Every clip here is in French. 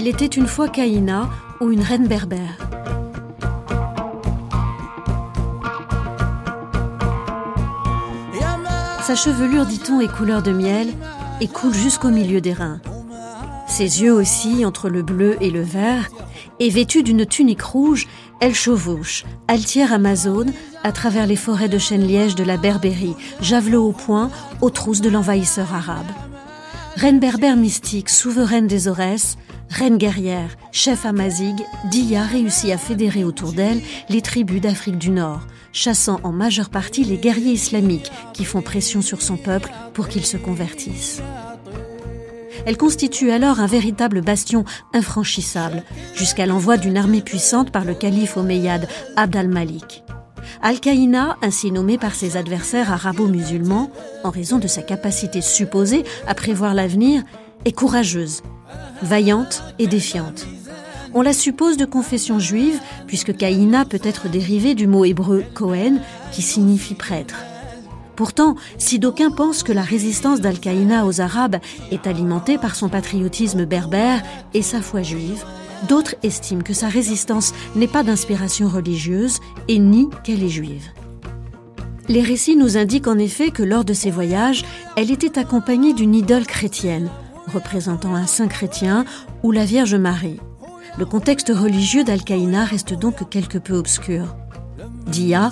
Il était une fois Caïna ou une reine berbère. Sa chevelure, dit-on, est couleur de miel et coule jusqu'au milieu des reins. Ses yeux aussi, entre le bleu et le vert, et vêtue d'une tunique rouge, elle chevauche, altière amazone, à travers les forêts de chêne-liège de la Berbérie, javelot au poing, aux trousses de l'envahisseur arabe. Reine berbère mystique, souveraine des Aurès, reine guerrière, chef amazigh, Dia réussit à fédérer autour d'elle les tribus d'Afrique du Nord, chassant en majeure partie les guerriers islamiques qui font pression sur son peuple pour qu'il se convertisse. Elle constitue alors un véritable bastion infranchissable, jusqu'à l'envoi d'une armée puissante par le calife omeyyade Abd al-Malik. Al-Qaïna, ainsi nommée par ses adversaires arabo-musulmans, en raison de sa capacité supposée à prévoir l'avenir, est courageuse, vaillante et défiante. On la suppose de confession juive, puisque Caïna peut être dérivée du mot hébreu Cohen, qui signifie prêtre. Pourtant, si d'aucuns pensent que la résistance d'Al-Qaïna aux Arabes est alimentée par son patriotisme berbère et sa foi juive, d'autres estiment que sa résistance n'est pas d'inspiration religieuse et ni qu'elle est juive. Les récits nous indiquent en effet que lors de ses voyages, elle était accompagnée d'une idole chrétienne, représentant un saint chrétien ou la Vierge Marie. Le contexte religieux d'Al-Qaïna reste donc quelque peu obscur. Dia,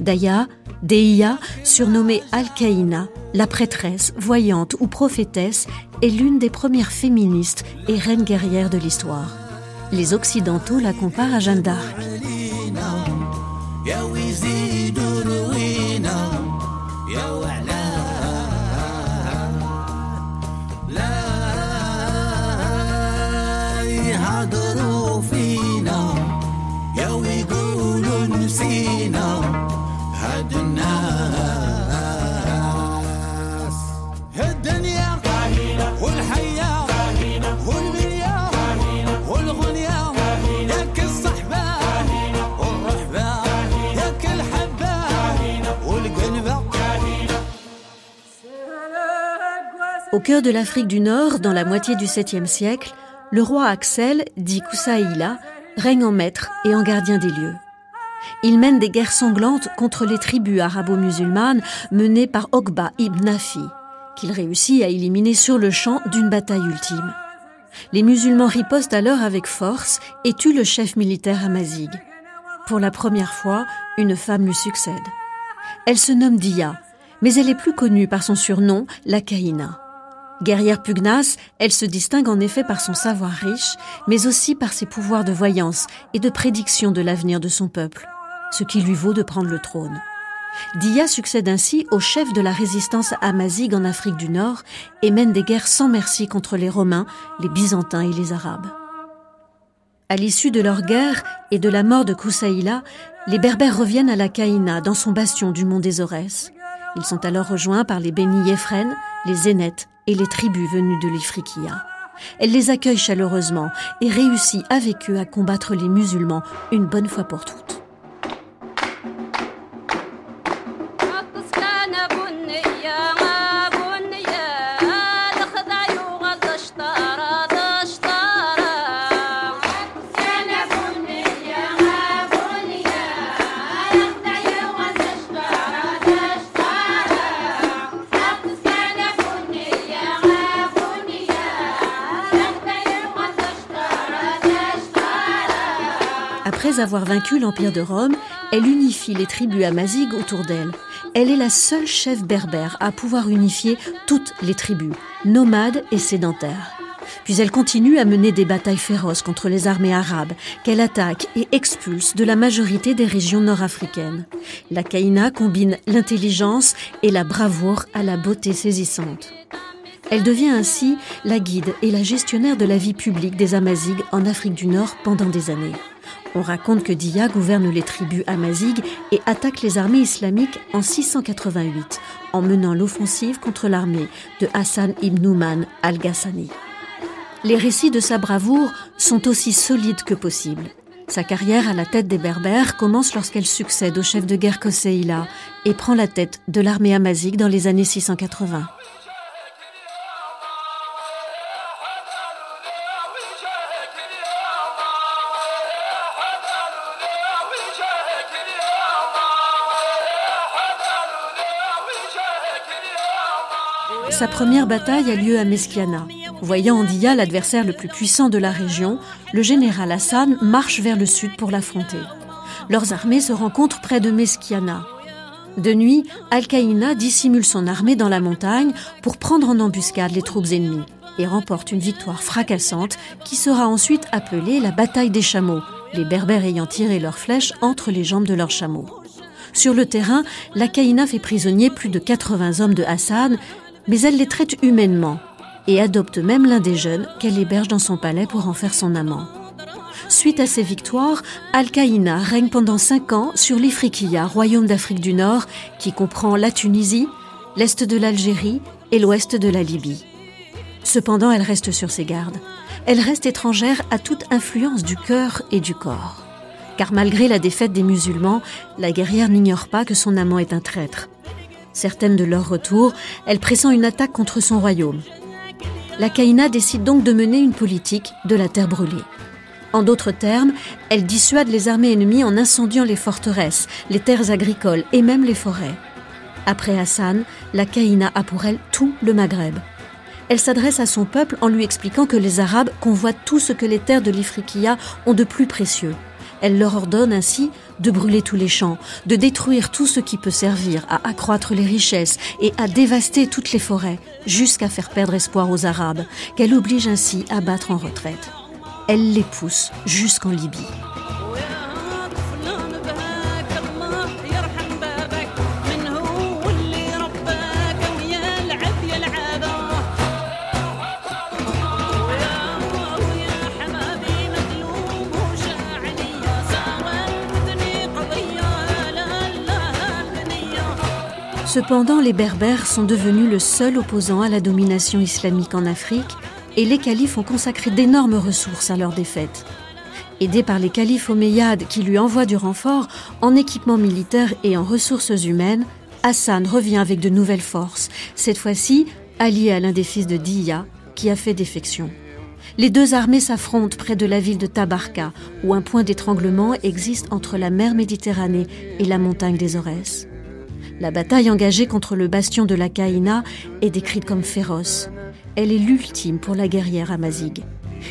Daya, Deia, surnommée Al-Qaïna, la prêtresse, voyante ou prophétesse, est l'une des premières féministes et reines guerrières de l'histoire. Les Occidentaux la comparent à Jeanne d'Arc. Au cœur de l'Afrique du Nord, dans la moitié du 7e siècle, le roi Axel, dit Koussaïla, règne en maître et en gardien des lieux. Il mène des guerres sanglantes contre les tribus arabo-musulmanes menées par Okba ibn Nafi, qu'il réussit à éliminer sur le champ d'une bataille ultime. Les musulmans ripostent alors avec force et tuent le chef militaire amazigh. Pour la première fois, une femme lui succède. Elle se nomme Dia, mais elle est plus connue par son surnom, la Kaïna. Guerrière pugnace, elle se distingue en effet par son savoir riche, mais aussi par ses pouvoirs de voyance et de prédiction de l'avenir de son peuple, ce qui lui vaut de prendre le trône. Dia succède ainsi au chef de la résistance amazigh en Afrique du Nord et mène des guerres sans merci contre les Romains, les Byzantins et les Arabes. À l'issue de leur guerre et de la mort de Koussaïla, les Berbères reviennent à la Caïna, dans son bastion du mont des Aurès. Ils sont alors rejoints par les Béni Yéfren, les Zénètes et les tribus venues de l'Ifriqiya. Elle les accueille chaleureusement et réussit avec eux à combattre les musulmans une bonne fois pour toutes. Après avoir vaincu l'Empire de Rome, elle unifie les tribus amazighes autour d'elle. Elle est la seule chef berbère à pouvoir unifier toutes les tribus, nomades et sédentaires. Puis elle continue à mener des batailles féroces contre les armées arabes, qu'elle attaque et expulse de la majorité des régions nord-africaines. La Kaïna combine l'intelligence et la bravoure à la beauté saisissante. Elle devient ainsi la guide et la gestionnaire de la vie publique des Amazighs en Afrique du Nord pendant des années. On raconte que Dia gouverne les tribus amazighes et attaque les armées islamiques en 688, en menant l'offensive contre l'armée de Hassan ibn Nouman al-Ghassani. Les récits de sa bravoure sont aussi solides que possible. Sa carrière à la tête des Berbères commence lorsqu'elle succède au chef de guerre Koseïla et prend la tête de l'armée amazigh dans les années 680. Sa première bataille a lieu à Meskiana. Voyant Andiya l'adversaire le plus puissant de la région, le général Hassan marche vers le sud pour l'affronter. Leurs armées se rencontrent près de Meskiana. De nuit, Al-Qaïna dissimule son armée dans la montagne pour prendre en embuscade les troupes ennemies et remporte une victoire fracassante qui sera ensuite appelée la bataille des chameaux, les Berbères ayant tiré leurs flèches entre les jambes de leurs chameaux. Sur le terrain, la Caïna fait prisonnier plus de 80 hommes de Hassan, mais elle les traite humainement et adopte même l'un des jeunes qu'elle héberge dans son palais pour en faire son amant. Suite à ces victoires, Al-Qaïna règne pendant cinq ans sur l'Ifriqiya, royaume d'Afrique du Nord, qui comprend la Tunisie, l'est de l'Algérie et l'ouest de la Libye. Cependant, elle reste sur ses gardes. Elle reste étrangère à toute influence du cœur et du corps. Car malgré la défaite des musulmans, la guerrière n'ignore pas que son amant est un traître. Certaine de leur retour, elle pressent une attaque contre son royaume. La Caïna décide donc de mener une politique de la terre brûlée. En d'autres termes, elle dissuade les armées ennemies en incendiant les forteresses, les terres agricoles et même les forêts. Après Hassan, la Caïna a pour elle tout le Maghreb elle s'adresse à son peuple en lui expliquant que les Arabes convoitent tout ce que les terres de l'Ifriqiya ont de plus précieux. Elle leur ordonne ainsi de brûler tous les champs, de détruire tout ce qui peut servir à accroître les richesses et à dévaster toutes les forêts, jusqu'à faire perdre espoir aux Arabes, qu'elle oblige ainsi à battre en retraite. Elle les pousse jusqu'en Libye. Cependant, les Berbères sont devenus le seul opposant à la domination islamique en Afrique et les califes ont consacré d'énormes ressources à leur défaite. Aidé par les califes omeyyades qui lui envoient du renfort en équipement militaire et en ressources humaines, Hassan revient avec de nouvelles forces, cette fois-ci allié à l'un des fils de Diya qui a fait défection. Les deux armées s'affrontent près de la ville de Tabarka, où un point d'étranglement existe entre la mer Méditerranée et la montagne des Aurès. La bataille engagée contre le bastion de la Caïna est décrite comme féroce. Elle est l'ultime pour la guerrière amazigh.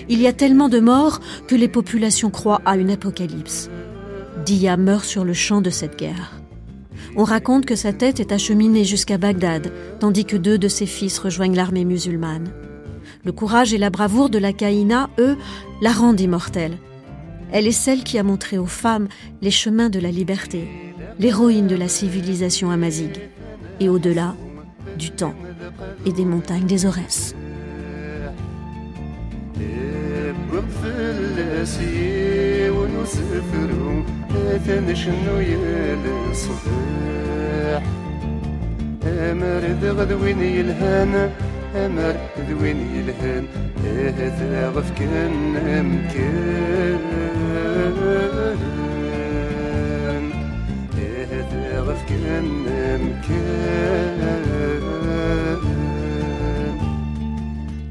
Il y a tellement de morts que les populations croient à une apocalypse. Dia meurt sur le champ de cette guerre. On raconte que sa tête est acheminée jusqu'à Bagdad, tandis que deux de ses fils rejoignent l'armée musulmane. Le courage et la bravoure de la Caïna, eux, la rendent immortelle. Elle est celle qui a montré aux femmes les chemins de la liberté, l'héroïne de la civilisation amazigh, et au-delà, du temps et des montagnes des Aurès.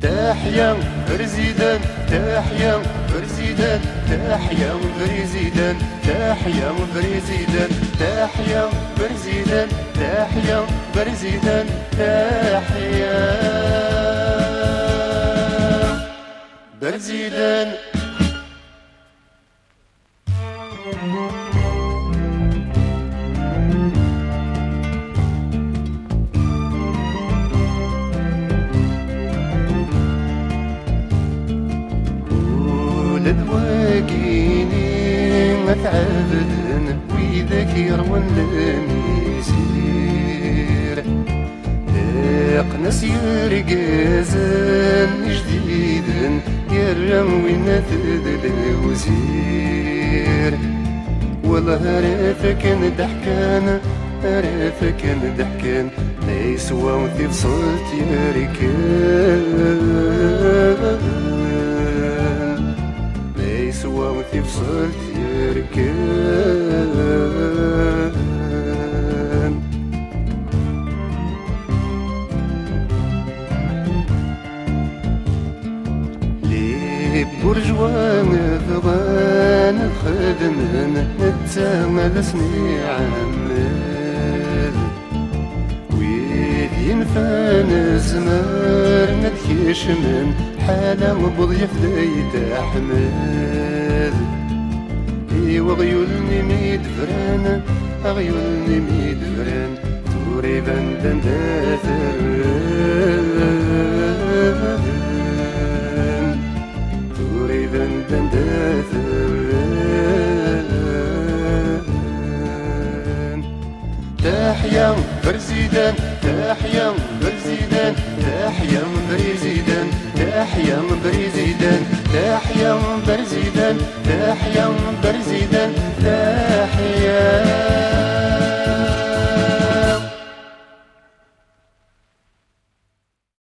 تحيا برزيدان تحيا برزيدان تحيا برزيدان تحيا برزيدان تحيا برزيدان تحيا برزيدان تحيا برزيدان. تدواقيني ما تعبدن ويذاك يروى المسير اقنس يرقزن جديدن يرم وين الوزير. والله رافك ضحكان رافك ضحكان ما يسوى وثي وصلت يا حياتي وصرت يركان. ليه برجوان ضوان خدمن ما لسني عمال ويد ينفان زمان تكيش من حالة وبضيف ديت أحمد إيوا غيولني ميد فران غيولني ميد فران توري بندن داثر توري بندن داثر تحيا برزيدان تحيا برزيدان تحيا برزيدان تحيا برزيدان تحيا تحيا برزيدان تحيا برزيدان تحيا.